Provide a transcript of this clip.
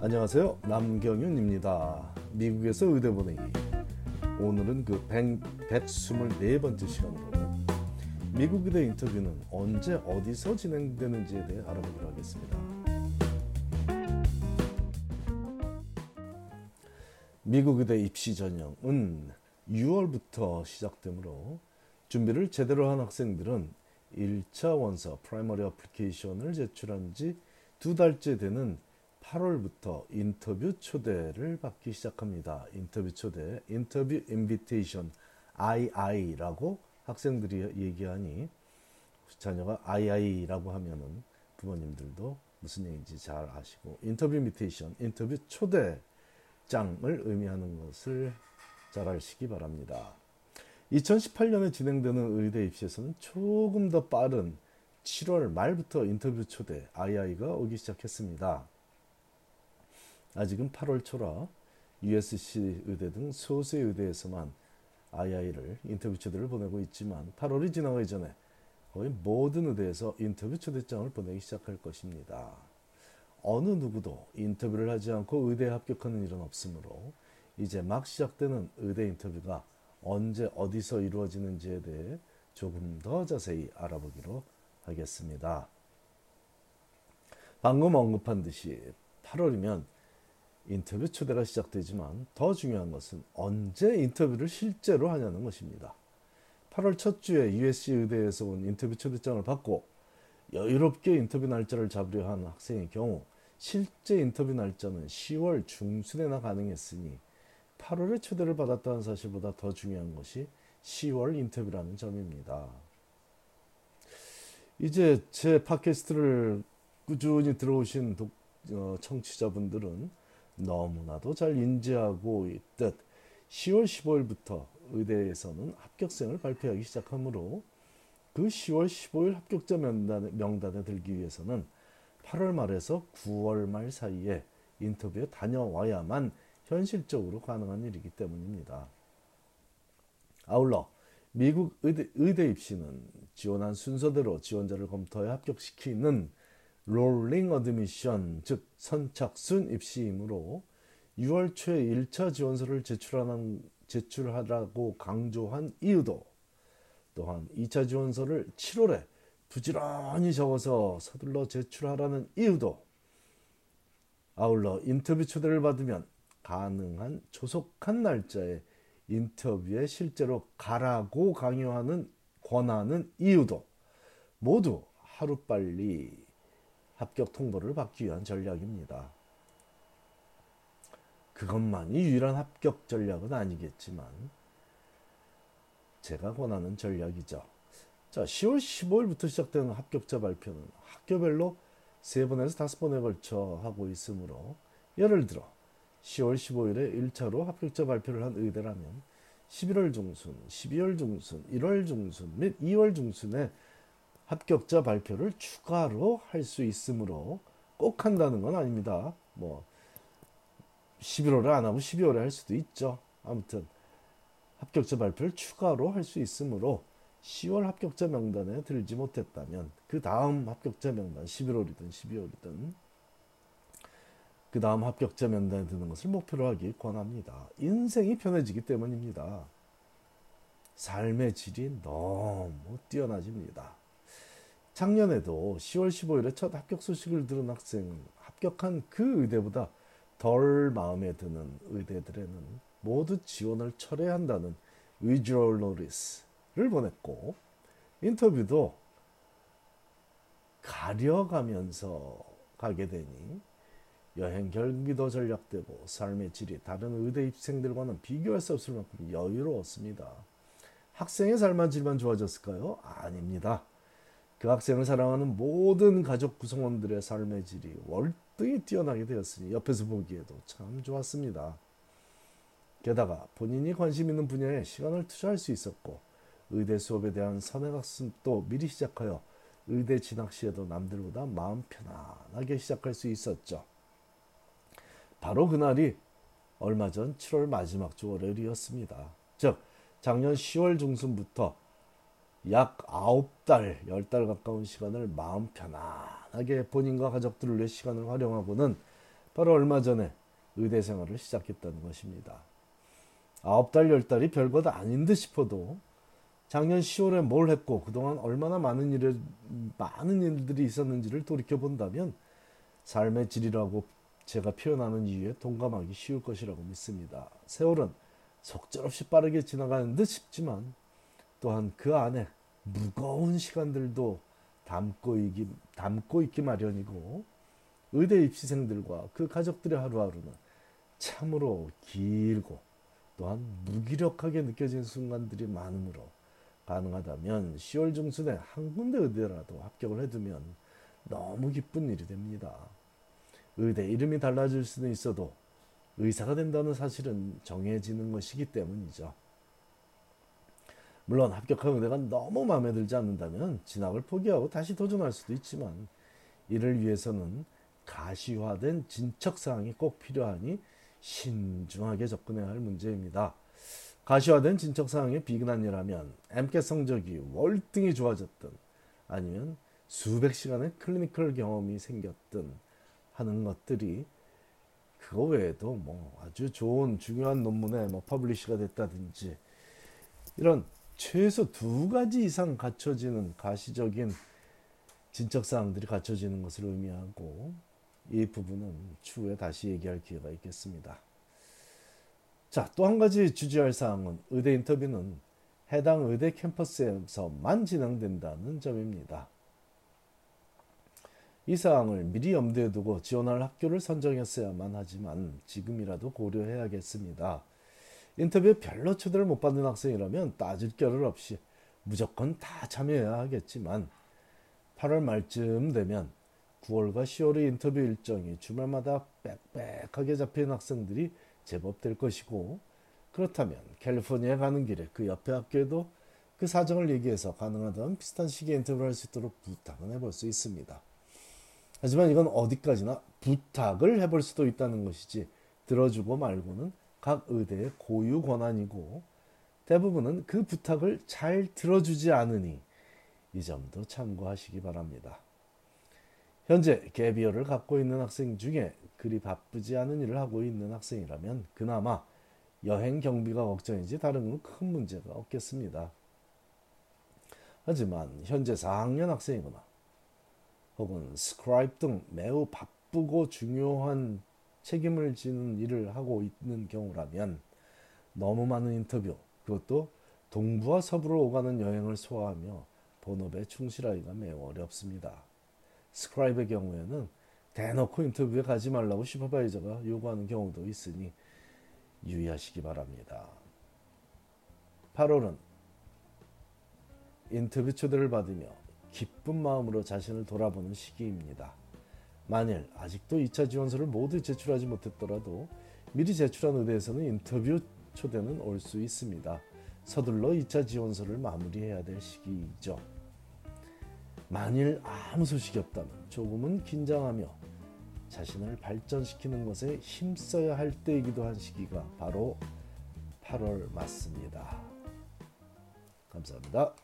안녕하세요. 남경윤입니다. 미국에서 의대 보내기. 오늘은 그 100, 124번째 시간으로 미국 의대 인터뷰는 언제 어디서 진행되는지에 대해 알아보기로 하겠습니다. 미국 의대 입시 전형은 6월부터 시작되므로 준비를 제대로 한 학생들은 1차 원서 primary application을 제출한 지 두 달째 되는 8월부터 인터뷰 초대를 받기 시작합니다. 인터뷰 초대, interview invitation II라고 학생들이 얘기하니 자녀가 II라고 하면은 부모님들도 무슨 얘기인지 잘 아시고 interview invitation, 인터뷰 초대장을 의미하는 것을 잘 아시기 바랍니다. 2018년에 진행되는 의대 입시에서는 조금 더 빠른 7월 말부터 인터뷰 초대 II가 오기 시작했습니다. 아직은 8월 초라 USC 의대 등 소수의 의대에서만 II를 인터뷰 초대를 보내고 있지만 8월이 지나가기 전에 거의 모든 의대에서 인터뷰 초대장을 보내기 시작할 것입니다. 어느 누구도 인터뷰를 하지 않고 의대에 합격하는 일은 없으므로 이제 막 시작되는 의대 인터뷰가 언제 어디서 이루어지는지에 대해 조금 더 자세히 알아보기로 하겠습니다. 방금 언급한 듯이 8월이면 인터뷰 초대가 시작되지만 더 중요한 것은 언제 인터뷰를 실제로 하냐는 것입니다. 8월 첫 주에 USC 의대에서 온 인터뷰 초대장을 받고 여유롭게 인터뷰 날짜를 잡으려 하는 학생의 경우 실제 인터뷰 날짜는 10월 중순에나 가능했으니 8월에 초대를 받았다는 사실보다 더 중요한 것이 10월 인터뷰라는 점입니다. 이제 제 팟캐스트를 꾸준히 들어오신 독, 어, 청취자분들은 너무나도 잘 인지하고 있듯 10월 15일부터 의대에서는 합격생을 발표하기 시작하므로 그 10월 15일 합격자 명단에, 명단에 들기 위해서는 8월 말에서 9월 말 사이에 인터뷰에 다녀와야만 현실적으로 가능한 일이기 때문입니다. 아울러 미국 의대, 의대 입시는 지원한 순서대로 지원자를 검토해 합격시키는 rolling admission 즉 선착순 입시이므로 6월 초에 1차 지원서를 제출하는, 제출하라고 강조한 이유도 또한 2차 지원서를 7월에 부지런히 적어서 서둘러 제출하라는 이유도 아울러 인터뷰 초대를 받으면 가능한 조속한 날짜에 인터뷰에 실제로 가라고 강요하는 권하는 이유도 모두 하루빨리 합격 통보를 받기 위한 전략입니다. 그것만이 유일한 합격 전략은 아니겠지만 제가 권하는 전략이죠. 자, 10월 15일부터 시작되는 합격자 발표는 학교별로 3번에서 5번에 걸쳐 하고 있으므로 예를 들어 10월 15일에 1차로 합격자 발표를 한 의대라면 11월 중순, 12월 중순, 1월 중순 및 2월 중순에 합격자 발표를 추가로 할 수 있으므로 꼭 한다는 건 아닙니다. 뭐 11월에 안 하고 12월에 할 수도 있죠. 아무튼 합격자 발표를 추가로 할 수 있으므로 10월 합격자 명단에 들지 못했다면 그 다음 합격자 명단 11월이든 12월이든 그 다음 합격자 명단에 드는 것을 목표로 하기 권합니다. 인생이 편해지기 때문입니다. 삶의 질이 너무 뛰어나집니다. 작년에도 10월 15일에 첫 합격 소식을 들은 학생은 합격한 그 의대보다 덜 마음에 드는 의대들에는 모두 지원을 철회한다는 위주얼 노리스를 보냈고 인터뷰도 가려가면서 가게 되니 여행 경비도 전략되고 삶의 질이 다른 의대 입생들과는 비교할 수 없을 만큼 여유로웠습니다. 학생의 삶의 질만 좋아졌을까요? 아닙니다. 그 학생을 사랑하는 모든 가족 구성원들의 삶의 질이 월등히 뛰어나게 되었으니 옆에서 보기에도 참 좋았습니다. 게다가 본인이 관심 있는 분야에 시간을 투자할 수 있었고 의대 수업에 대한 선행학습도 미리 시작하여 의대 진학 시에도 남들보다 마음 편안하게 시작할 수 있었죠. 바로 그날이 얼마 전 7월 마지막 주 월요일이었습니다. 즉 작년 10월 중순부터 약 9달, 10달 가까운 시간을 마음 편안하게 본인과 가족들을 위해 시간을 활용하고는 바로 얼마 전에 의대 생활을 시작했다는 것입니다. 아홉 달, 열 달이 별것 아닌 듯 싶어도 작년 10월에 뭘 했고 그동안 얼마나 많은 일을, 많은 일들이 있었는지를 돌이켜 본다면 삶의 질이라고 제가 표현하는 이유에 동감하기 쉬울 것이라고 믿습니다. 세월은 속절없이 빠르게 지나가는 듯 싶지만 또한 그 안에 무거운 시간들도 담고 있기, 담고 있기 마련이고 의대 입시생들과 그 가족들의 하루하루는 참으로 길고 또한 무기력하게 느껴진 순간들이 많으므로 가능하다면 10월 중순에 한 군데 의대라도 합격을 해두면 너무 기쁜 일이 됩니다. 의대 이름이 달라질 수는 있어도 의사가 된다는 사실은 정해지는 것이기 때문이죠. 물론 합격한 의대가 너무 마음에 들지 않는다면 진학을 포기하고 다시 도전할 수도 있지만 이를 위해서는 가시화된 진척사항이 꼭 필요하니 신중하게 접근해야 할 문제입니다. 가시화된 진척사항에 비근한 예라면 MCAT 성적이 월등히 좋아졌든 아니면 수백 시간의 clinical 경험이 생겼든 하는 것들이 그거 외에도 뭐 아주 좋은 중요한 논문에 뭐 publish가 됐다든지 이런 최소 두 가지 이상 갖춰지는 가시적인 진척 사항들이 갖춰지는 것을 의미하고 이 부분은 추후에 다시 얘기할 기회가 있겠습니다. 자, 또 한 가지 주지할 사항은 의대 인터뷰는 해당 의대 캠퍼스에서만 진행된다는 점입니다. 이 사항을 미리 염두에 두고 지원할 학교를 선정했어야만 하지만 지금이라도 고려해야겠습니다. 인터뷰에 별로 초대를 못 받는 학생이라면 따질 겨를 없이 무조건 다 참여해야 하겠지만 8월 말쯤 되면 9월과 10월의 인터뷰 일정이 주말마다 빽빽하게 잡힌 학생들이 제법 될 것이고 그렇다면 캘리포니아에 가는 길에 그 옆에 학교에도 그 사정을 얘기해서 가능하다면 비슷한 시기에 인터뷰를 할 수 있도록 부탁은 해볼 수 있습니다. 하지만 이건 어디까지나 부탁을 해볼 수도 있다는 것이지 들어주고 말고는 각 의대의 고유 권한이고 대부분은 그 부탁을 잘 들어주지 않으니 이 점도 참고하시기 바랍니다. 현재 개비어를 갖고 있는 학생 중에 그리 바쁘지 않은 일을 하고 있는 학생이라면 그나마 여행 경비가 걱정이지 다른 큰 문제가 없겠습니다. 하지만 현재 4학년 학생이거나 혹은 scribe 등 매우 바쁘고 중요한 책임을 지는 일을 하고 있는 경우라면 너무 많은 인터뷰, 그것도 동부와 서부로 오가는 여행을 소화하며 본업에 충실하기가 매우 어렵습니다. scribe의 경우에는 대놓고 인터뷰에 가지 말라고 슈퍼바이저가 요구하는 경우도 있으니 유의하시기 바랍니다. 8월은 인터뷰 초대를 받으며 기쁜 마음으로 자신을 돌아보는 시기입니다. 만일 아직도 2차 지원서를 모두 제출하지 못했더라도 미리 제출한 의대에서는 인터뷰 초대는 올 수 있습니다. 서둘러 2차 지원서를 마무리해야 될 시기이죠. 만일 아무 소식이 없다면 조금은 긴장하며 자신을 발전시키는 것에 힘써야 할 때이기도 한 시기가 바로 8월 맞습니다. 감사합니다.